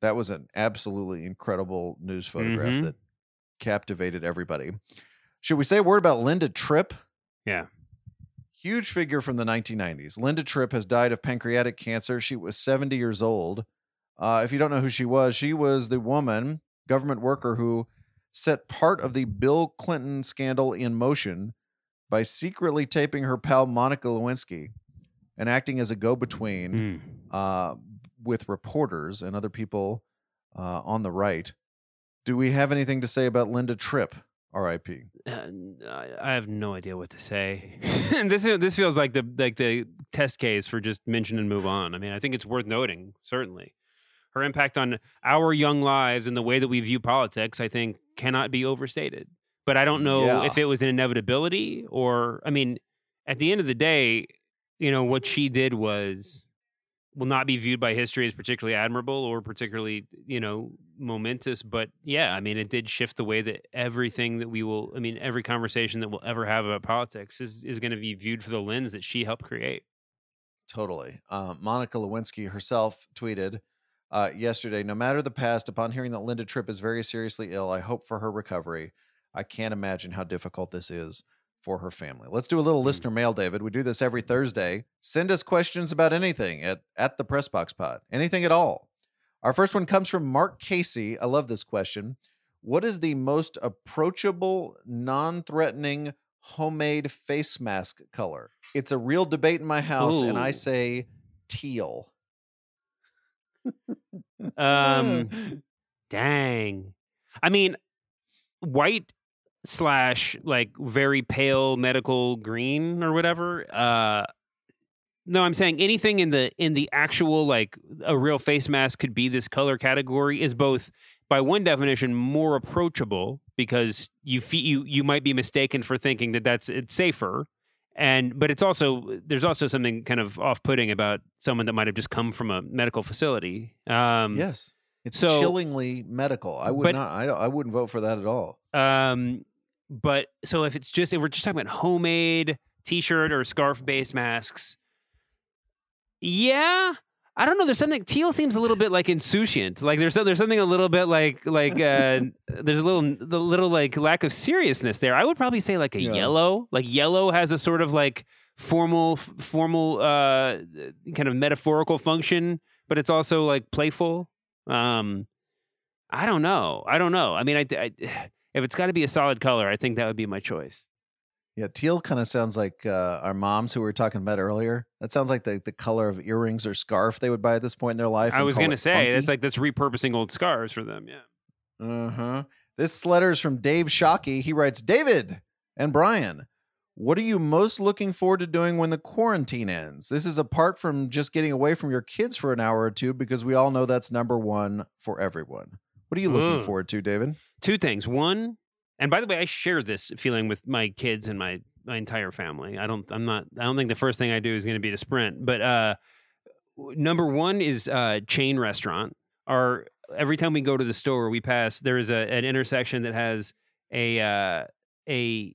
That was an absolutely incredible news photograph mm-hmm. that captivated everybody. Should we say a word about Linda Tripp? Yeah. Huge figure from the 1990s. Linda Tripp has died of pancreatic cancer. She was 70 years old. Uh, if you don't know who she was, she was the woman, government worker, who set part of the Bill Clinton scandal in motion by secretly taping her pal Monica Lewinsky and acting as a go between mm. uh, with reporters and other people uh, on the right. Do we have anything to say about Linda Tripp? R.I.P. Uh, I have no idea what to say. and this this feels like the like the test case for just mention and move on. I mean, I think it's worth noting certainly. Her impact on our young lives and the way that we view politics, I think, cannot be overstated. But I don't know yeah. if it was an inevitability or, I mean, at the end of the day, you know, what she did was will not be viewed by history as particularly admirable or particularly you know momentous but yeah i mean it did shift the way that everything that we will i mean every conversation that we'll ever have about politics is is going to be viewed for the lens that she helped create totally uh, monica lewinsky herself tweeted uh, yesterday no matter the past upon hearing that linda tripp is very seriously ill i hope for her recovery i can't imagine how difficult this is for her family. Let's do a little mm. listener mail, David. We do this every Thursday. Send us questions about anything at, at the Press Box Pod, anything at all. Our first one comes from Mark Casey. I love this question. What is the most approachable, non threatening homemade face mask color? It's a real debate in my house, Ooh. and I say teal. Um, dang. I mean, white slash like very pale medical green or whatever. Uh, no, I'm saying anything in the in the actual like a real face mask could be this color category is both by one definition more approachable because you fe- you you might be mistaken for thinking that that's it's safer and but it's also there's also something kind of off-putting about someone that might have just come from a medical facility um yes. It's so, chillingly medical. I would but, not I, I wouldn't vote for that at all. Um but so if it's just if we're just talking about homemade t-shirt or scarf based masks, yeah, I don't know. There's something teal seems a little bit like insouciant. Like there's there's something a little bit like like uh, there's a little the little like lack of seriousness there. I would probably say like a yeah. yellow. Like yellow has a sort of like formal formal uh kind of metaphorical function, but it's also like playful. Um, I don't know. I don't know. I mean, I, I if it's got to be a solid color, I think that would be my choice. Yeah, teal kind of sounds like uh, our moms who we were talking about earlier. That sounds like the, the color of earrings or scarf they would buy at this point in their life. I was going to say it's like that's repurposing old scarves for them. Yeah. Uh huh. This letter's from Dave Shockey. He writes, David and Bryan, What are you most looking forward to doing when the quarantine ends? This is apart from just getting away from your kids for an hour or two, because we all know that's number one for everyone. What are you looking forward to, David? two things. One, and by the way, I share this feeling with my kids and my my entire family. I don't. I'm not. I don't think the first thing I do is going to be to sprint. But uh, number one is uh, chain restaurant. Our every time we go to the store, we pass. There is a an intersection that has a uh, a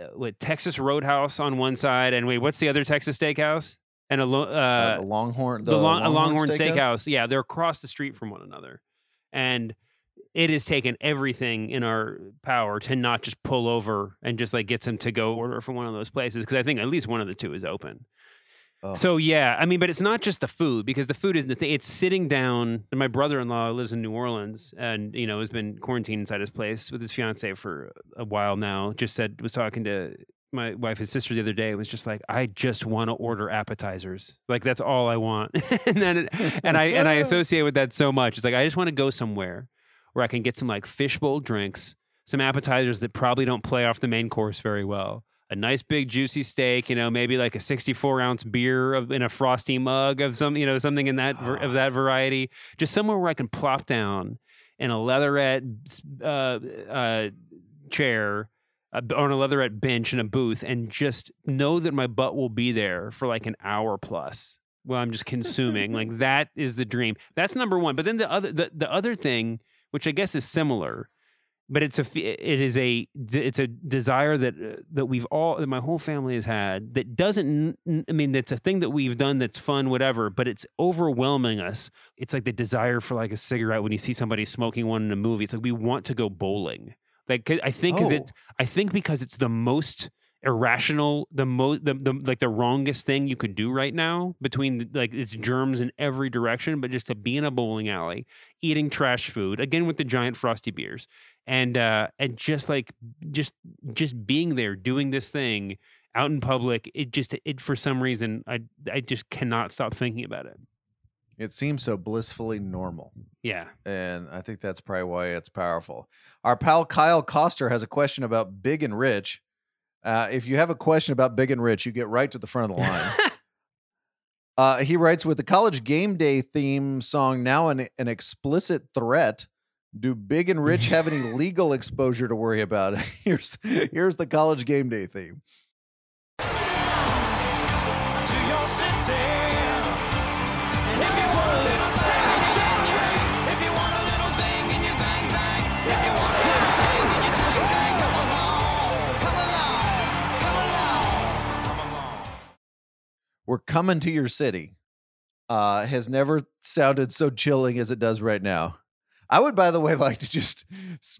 uh, what Texas Roadhouse on one side, and wait, what's the other Texas Steakhouse? And a lo- Uh, uh, the Longhorn, the, long, a Longhorn Steakhouse? Steakhouse. Yeah, they're across the street from one another, and it has taken everything in our power to not just pull over and just like get some to go order from one of those places because I think at least one of the two is open. Ugh. So yeah, I mean, but it's not just the food because the food isn't the thing. It's sitting down. And my brother-in-law lives in New Orleans, and you know has been quarantined inside his place with his fiance for a while now. Just said was talking to my wife, his sister, the other day. It was just like, I just want to order appetizers. Like that's all I want. and then it, and I and I associate with that so much. It's like I just want to go somewhere where I can get some like fishbowl drinks, some appetizers that probably don't play off the main course very well. A nice big juicy steak, you know, maybe like a 64 ounce beer of, in a frosty mug of some, you know, something in that of that variety. Just somewhere where I can plop down in a leatherette uh, uh, chair uh, on a leatherette bench in a booth and just know that my butt will be there for like an hour plus while I'm just consuming. like that is the dream. That's number one. But then the other the, the other thing, which I guess is similar, but it's a it is a it's a desire that uh, that we've all that my whole family has had that doesn't I mean that's a thing that we've done that's fun whatever but it's overwhelming us. It's like the desire for like a cigarette when you see somebody smoking one in a movie. It's like we want to go bowling. Like I think is it Oh. I think because it's the most irrational the most the, the like the wrongest thing you could do right now between the, like it's germs in every direction but just to be in a bowling alley eating trash food again with the giant frosty beers and uh and just like just just being there doing this thing out in public it just it for some reason i i just cannot stop thinking about it It seems so blissfully normal. yeah And I think that's probably why it's powerful. Our pal Kyle Coster has a question about Big and Rich. Uh, if you have a question about Big and Rich, you get right to the front of the line. uh, he writes with the college game day theme song now an, an explicit threat. Do Big and Rich have any legal exposure to worry about? Here's here's the college game day theme. We're coming to your city. Uh, has never sounded so chilling as it does right now. I would, by the way, like to just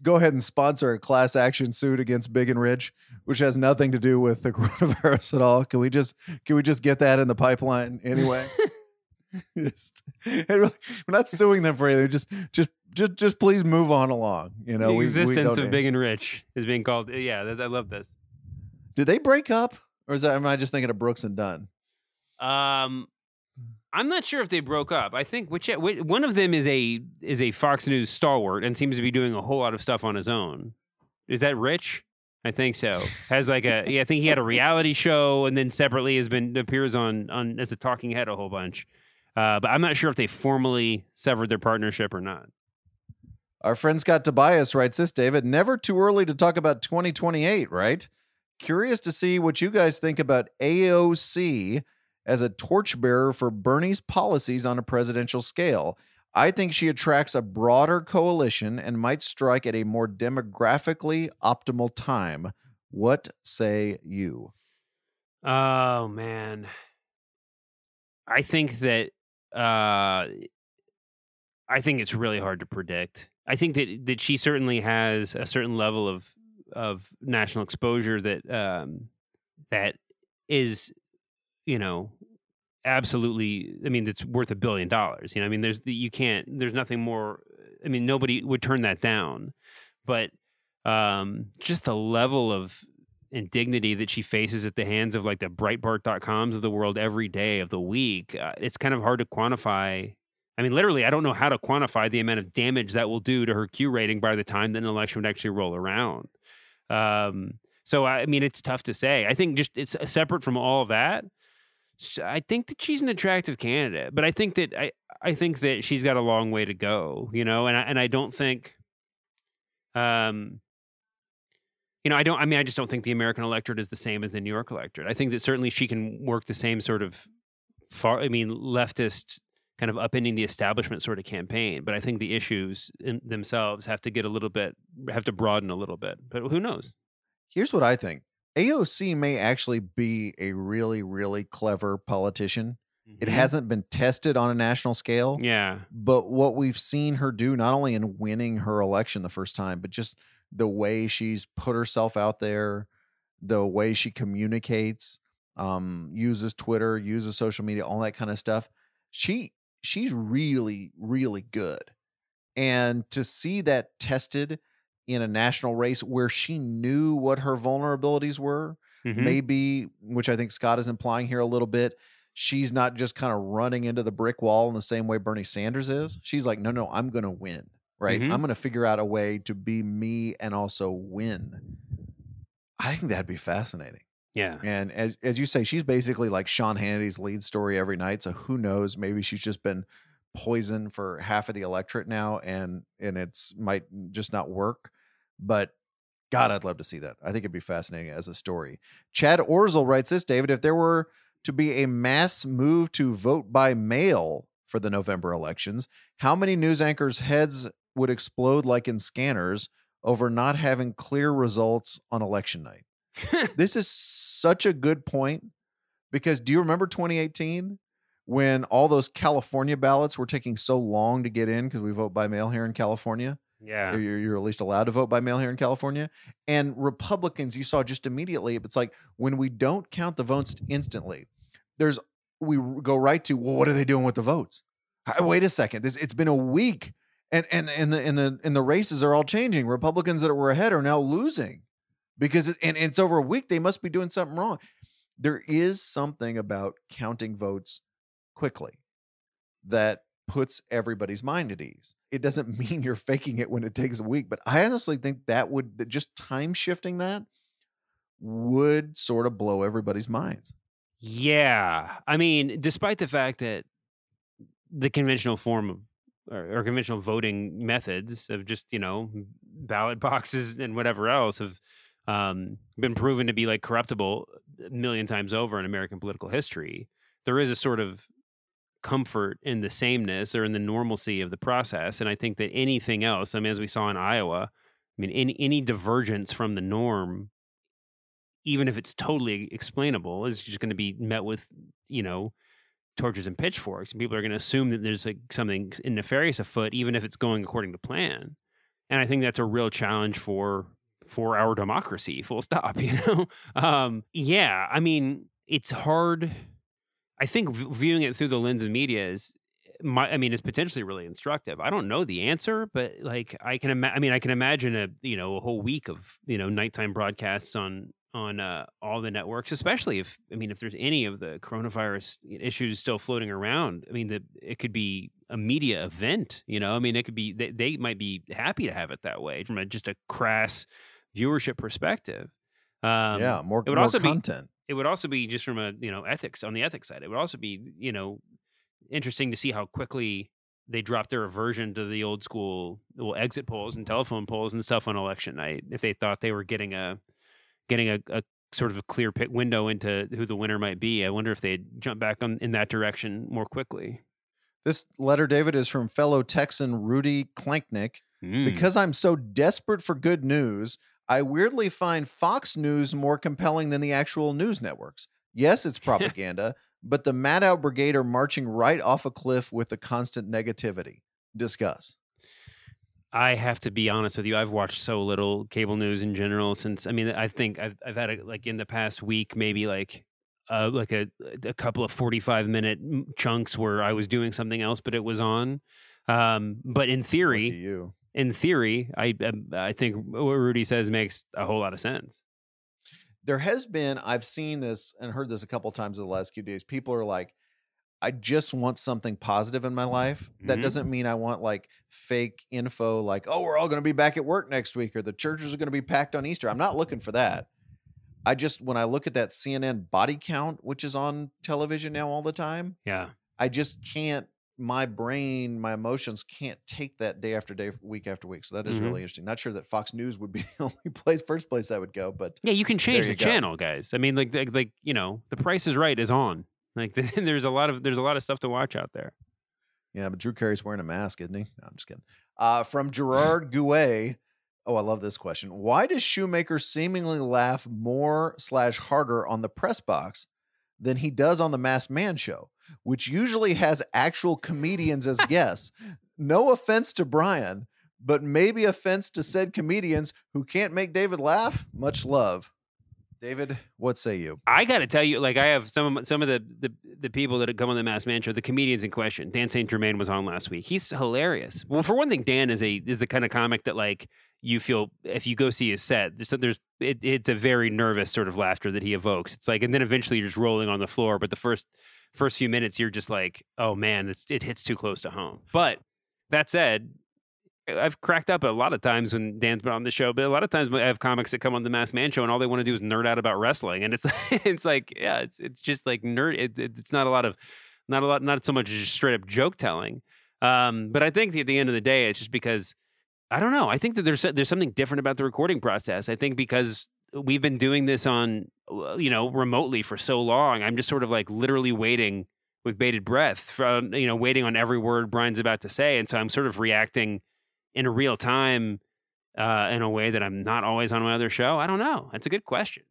go ahead and sponsor a class action suit against Big and Rich, which has nothing to do with the coronavirus at all. Can we just can we just get that in the pipeline anyway? just, we're not suing them for anything. Just just just just please move on along. You know, the we- we existence don't- of big and rich is being called yeah i love this Did they break up, or is that am I just thinking of Brooks and Dunn? Um, I'm not sure if they broke up. I think which whi- one of them is a is a Fox News stalwart and seems to be doing a whole lot of stuff on his own. Is that Rich? I think so. Has like a yeah. I think he had a reality show and then separately has been appears on on as a talking head a whole bunch. Uh, but I'm not sure if they formally severed their partnership or not. Our friend Scott Tobias writes this, David. Never too early to talk about 2028, right? Curious to see what you guys think about AOC as a torchbearer for Bernie's policies on a presidential scale. I think she attracts a broader coalition and might strike at a more demographically optimal time. What say you? Oh man. I think that uh I think it's really hard to predict. I think that that she certainly has a certain level of of national exposure that um that is you know absolutely I mean it's worth a billion dollars. You know, I mean there's you can't there's nothing more I mean nobody would turn that down. But um just the level of indignity that she faces at the hands of like the breitbart.coms of the world every day of the week uh, it's kind of hard to quantify i mean literally i don't know how to quantify the amount of damage that will do to her q rating by the time that an election would actually roll around um, So I mean, it's tough to say. I think just it's separate from all that. I think that she's an attractive candidate, but I think that I I think that she's got a long way to go. You know, and I and I don't think, um, you know, I don't. I mean, I just don't think the American electorate is the same as the New York electorate. I think that certainly she can work the same sort of far. I mean, leftist kind of upending the establishment sort of campaign. But I think the issues themselves have to get a little bit, have to broaden a little bit. But who knows? Here's what I think. AOC may actually be a really, really clever politician. It Mhm. hasn't been tested on a national scale. Yeah. But what we've seen her do, not only in winning her election the first time, but just the way she's put herself out there, the way she communicates, um, uses Twitter, uses social media, all that kind of stuff. She she's really, really good. And to see that tested in a national race where she knew what her vulnerabilities were, Mhm. maybe, which I think Scott is implying here a little bit, she's not just kind of running into the brick wall in the same way Bernie Sanders is. She's like, no, no, I'm going to win, right? Mhm. I'm going to figure out a way to be me and also win. I think that'd be fascinating. Yeah. And as as you say, she's basically like Sean Hannity's lead story every night. So who knows? Maybe she's just been poison for half of the electorate now, and and it's might just not work. But God, I'd love to see that. I think it'd be fascinating as a story. Chad Orzel writes this, David. If there were to be a mass move to vote by mail for the November elections, how many news anchors' heads would explode like in scanners over not having clear results on election night? this is such a good point because do you remember 2018 when all those California ballots were taking so long to get in because we vote by mail here in California? Yeah. You're, you're at least allowed to vote by mail here in California. And Republicans, you saw just immediately, it's like when we don't count the votes instantly, there's we go right to well, what are they doing with the votes? Wait a second, this it's been a week, and and and the and the and the races are all changing. Republicans that were ahead are now losing because it, and it's over a week. They must be doing something wrong. There is something about counting votes quickly that puts everybody's mind at ease. It doesn't mean you're faking it when it takes a week, but I honestly think that would just time shifting that would sort of blow everybody's minds. Yeah. I mean, despite the fact that the conventional form of or, or conventional voting methods of just, you know, ballot boxes and whatever else have um, been proven to be like corruptible a million times over in American political history, there is a sort of comfort in the sameness or in the normalcy of the process. And I think that anything else, I mean, as we saw in Iowa, I mean, any any divergence from the norm, even if it's totally explainable, is just going to be met with, you know, torches and pitchforks, and people are going to assume that there's like something nefarious afoot, even if it's going according to plan. And I think that's a real challenge for for our democracy. Full stop. You know, um, yeah. I mean, it's hard. I think viewing it through the lens of media is my, I mean, it's potentially really instructive. I don't know the answer, but like I can, ima- I mean, I can imagine a you know a whole week of you know nighttime broadcasts on on uh, all the networks, especially if I mean if there's any of the coronavirus issues still floating around. I mean, that it could be a media event. You know, I mean, it could be they, they might be happy to have it that way from a, just a crass viewership perspective. Um, yeah, more, it would more also be- content. It would also be just from a you know ethics on the ethics side. It would also be you know interesting to see how quickly they drop their aversion to the old school well, exit polls and telephone polls and stuff on election night. If they thought they were getting a getting a, a sort of a clear pit window into who the winner might be, I wonder if they'd jump back on in that direction more quickly. This letter, David, is from fellow Texan Rudy Klanknick. Mm. Because I'm so desperate for good news, I weirdly find Fox News more compelling than the actual news networks. Yes, it's propaganda, but the mad out Brigade are marching right off a cliff with the constant negativity. Discuss. I have to be honest with you. I've watched so little cable news in general since. I mean, I think I've I've had a, like in the past week, maybe like uh, like a a couple of forty five minute chunks where I was doing something else, but it was on. Um, but in theory, you. In theory, I um, I think what Rudy says makes a whole lot of sense. There has been, I've seen this and heard this a couple times in the last few days. People are like, I just want something positive in my life. That Mhm. doesn't mean I want like fake info like, oh, we're all going to be back at work next week or the churches are going to be packed on Easter. I'm not looking for that. I just when I look at that CNN body count, which is on television now all the time, Yeah. I just can't. My brain, my emotions can't take that day after day, week after week. So that is Mhm. really interesting. Not sure that Fox News would be the only place, first place I would go, but Yeah, you can change the you go. channel, guys. I mean, like, like, like, you know, the Price is Right is on. Like, there's a lot of there's a lot of stuff to watch out there. Yeah, but Drew Carey's wearing a mask, isn't he? No, I'm just kidding. Uh, from Gerard Gouet. Oh, I love this question. Why does Shoemaker seemingly laugh more slash harder on the press box than he does on the Masked Man show, which usually has actual comedians as guests? No offense to Bryan, but maybe offense to said comedians who can't make David laugh. Much love. David, what say you? I got to tell you, like, I have some of some of the the, the people that have come on the Masked Man show, the comedians in question. Dan St. Germain was on last week. He's hilarious. Well, for one thing, Dan is a is the kind of comic that like you feel if you go see his set, there's there's it, it's a very nervous sort of laughter that he evokes. It's like, and then eventually you're just rolling on the floor, but the first first few minutes you're just like, oh man, it's it hits too close to home. But that said, I've cracked up a lot of times when Dan's been on the show, but a lot of times I have comics that come on the Masked Man show and all they want to do is nerd out about wrestling, and it's it's like yeah, it's it's just like nerd. It, it, it's not a lot of not a lot, not so much just straight up joke telling. Um, but I think at the end of the day, it's just because I don't know. I think that there's there's something different about the recording process. I think because we've been doing this on uh, you know remotely for so long, I'm just sort of like literally waiting with bated breath, from, you know, waiting on every word Bryan's about to say, and so I'm sort of reacting in a real time uh, in a way that I'm not always on my other show. I don't know. That's a good question.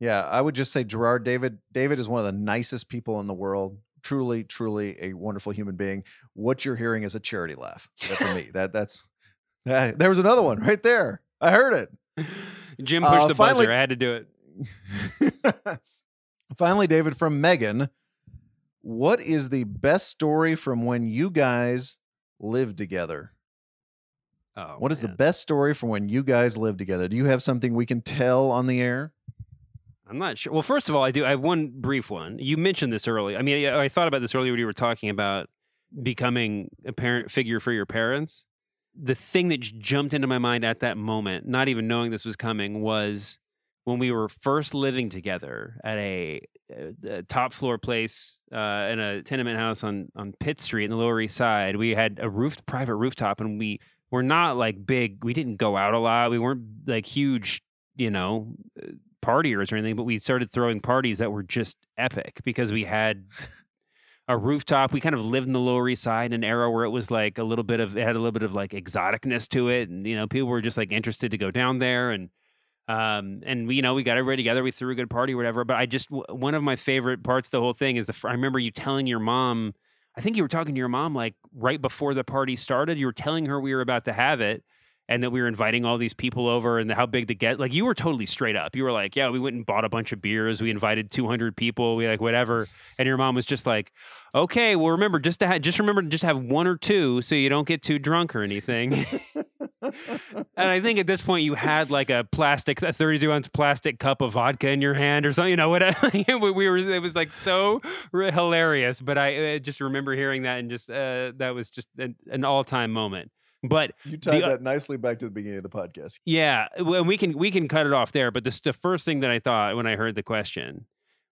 Yeah, I would just say Gerard David. David is one of the nicest people in the world. Truly, truly a wonderful human being. What you're hearing is a charity laugh. That for me. That that's that, there was another one right there. I heard it. Jim pushed Uh, the finally- buzzer. I had to do it. Finally, David from Megan. What is the best story from when you guys lived together? Oh, What is the best story from when you guys lived together? Do you have something we can tell on the air? I'm not sure. Well, first of all, I do. I have one brief one. You mentioned this earlier. I mean, I I thought about this earlier when you were talking about becoming a parent figure for your parents. The thing that jumped into my mind at that moment, not even knowing this was coming, was when we were first living together at a, a top floor place uh, in a tenement house on on Pitt Street in the Lower East Side. We had a roof, private rooftop, and we were not like big. We didn't go out a lot. We weren't like huge, you know, uh, partiers or anything. But we started throwing parties that were just epic because we had a rooftop. We kind of lived in the Lower East Side, in an era where it was like a little bit of it had a little bit of like exoticness to it, and you know, people were just like interested to go down there and. Um and we you know we got everybody together we threw a good party or whatever but I just one of my favorite parts of the whole thing is the I remember you telling your mom I think you were talking to your mom like right before the party started. You were telling her we were about to have it and that we were inviting all these people over and how big the get like you were totally straight up. You were like, "Yeah, we went and bought a bunch of beers. We invited 200 people. We like whatever." And your mom was just like, "Okay, well remember just to ha- just remember to just have one or two so you don't get too drunk or anything." and I think at this point you had like a plastic, a 32 ounce plastic cup of vodka in your hand or something, you know, whatever. we we were, it was like so hilarious. But I uh, just remember hearing that and just, uh, that was just an, an all time moment. But You tied The- that nicely back to the beginning of the podcast. yeah, and we can we can cut it off there. But this, the first thing that I thought when I heard the question,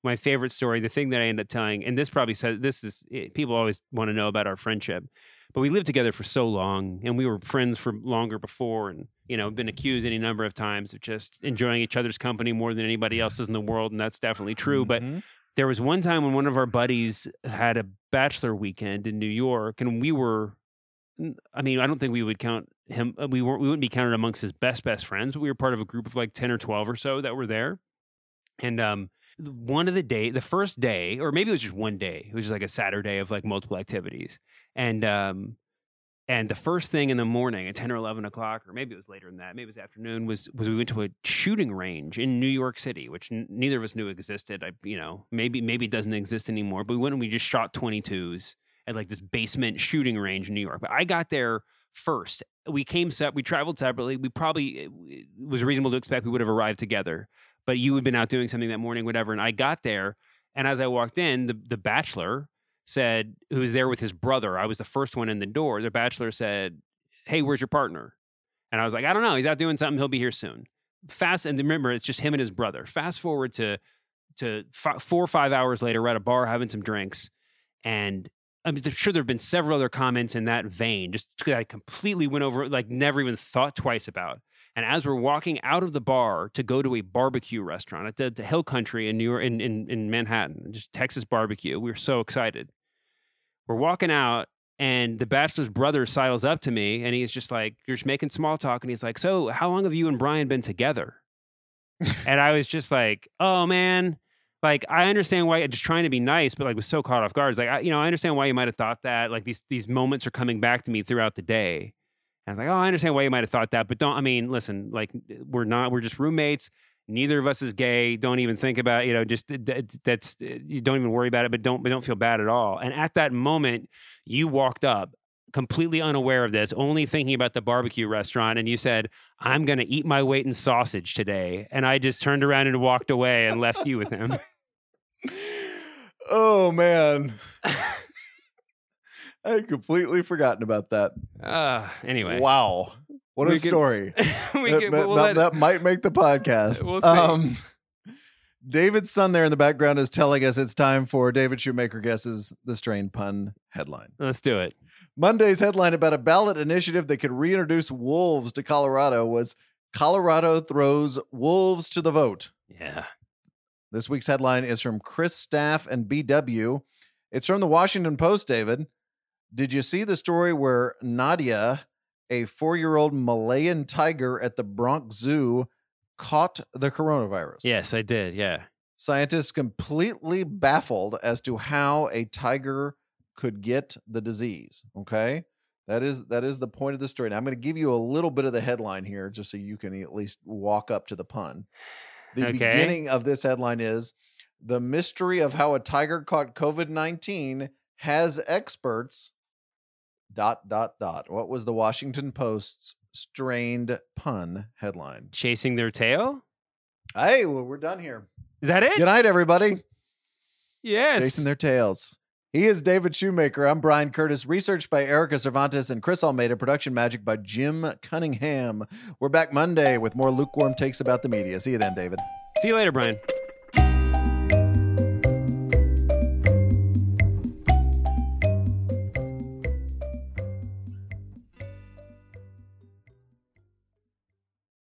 my favorite story, the thing that I ended up telling, and this probably says this is eh, people always want to know about our friendship, but we lived together for so long, and we were friends for longer before, and you know, been accused any number of times of just enjoying each other's company more than anybody else's in the world, and that's definitely true. But Mhm. there was one time when one of our buddies had a bachelor weekend in New York, and we were, I mean, I don't think we would count him. uh, We weren't. We wouldn't be counted amongst his best best friends. But we were part of a group of like ten or twelve or so that were there, and um, one of the day, the first day, or maybe it was just one day. It was just like a Saturday of like multiple activities, and um, and the first thing in the morning at 10 or 11 o'clock or maybe it was later than that maybe it was afternoon was was we went to a shooting range in new york city which n- neither of us knew existed i you know maybe maybe it doesn't exist anymore but we went and we just shot 22s at like this basement shooting range in new york but i got there first we came set we traveled separately we probably eh, it it was reasonable to expect we would have arrived together but you had been out doing something that morning whatever and i got there and as i walked in the, the bachelor said, who was there with his brother. I was the first one in the door. The bachelor said, Hey, where's your partner? And I was like, I don't know. He's out doing something. He'll be here soon. fast and remember it's just him and his brother. Fast forward to to f- four or five hours later, we're at a bar having some drinks, and I mean, I'm sure there have been several other comments in that vein, just that I completely went over, like never even thought twice about. And as we're walking out of the bar to go to a barbecue restaurant at the, the Hill Country in New York, in, in, in Manhattan, just Texas barbecue, we were so excited. We're walking out, and the bachelor's brother sidles up to me, and he's just like, "You're just making small talk," and he's like, "So, how long have you and Bryan been together?" and I was just like, "Oh man." Like I understand why just trying to be nice, but like was so caught off guard. It's like I, you know, I understand why you might have thought that. Like these these moments are coming back to me throughout the day. And I was like, oh, I understand why you might have thought that, but don't. I mean, listen, like we're not. We're just roommates. Neither of us is gay. Don't even think about you know. Just that, that's you don't even worry about it, but don't but don't feel bad at all. And at that moment, you walked up completely unaware of this, only thinking about the barbecue restaurant, and you said, "I'm going to eat my weight in sausage today." And I just turned around and walked away and left you with him. oh man. I had completely forgotten about that. Uh, anyway, Wow. What a can- story. we that, can, we'll that- that might make the podcast. We'll see. Um, David's son there in the background is telling us it's time for David Shoemaker guesses the strain pun headline. let's do it. Monday's headline about a ballot initiative that could reintroduce wolves to Colorado was Colorado throws wolves to the vote. Yeah. This week's headline is from Chris Staff and BW. It's from the Washington Post, David. Did you see the story where Nadia, a four year old Malayan tiger at the Bronx Zoo, caught the coronavirus? Yes, I did. Yeah. Scientists completely baffled as to how a tiger could get the disease. Okay. That is that is the point of the story. Now I'm going to give you a little bit of the headline here just so you can at least walk up to the pun. The Okay. beginning of this headline is the mystery of how a tiger caught COVID-19 has experts dot dot dot. What was the Washington Post's strained pun headline? Chasing their tail? Hey, well, we're done here. Is that it? Good night, everybody. yes. Chasing their tails. He is David Shoemaker. I'm Bryan Curtis. Research by Erica Cervantes and Chris Almeida. Production magic by Jim Cunningham. We're back Monday with more lukewarm takes about the media. See you then, David. See you later, Brian.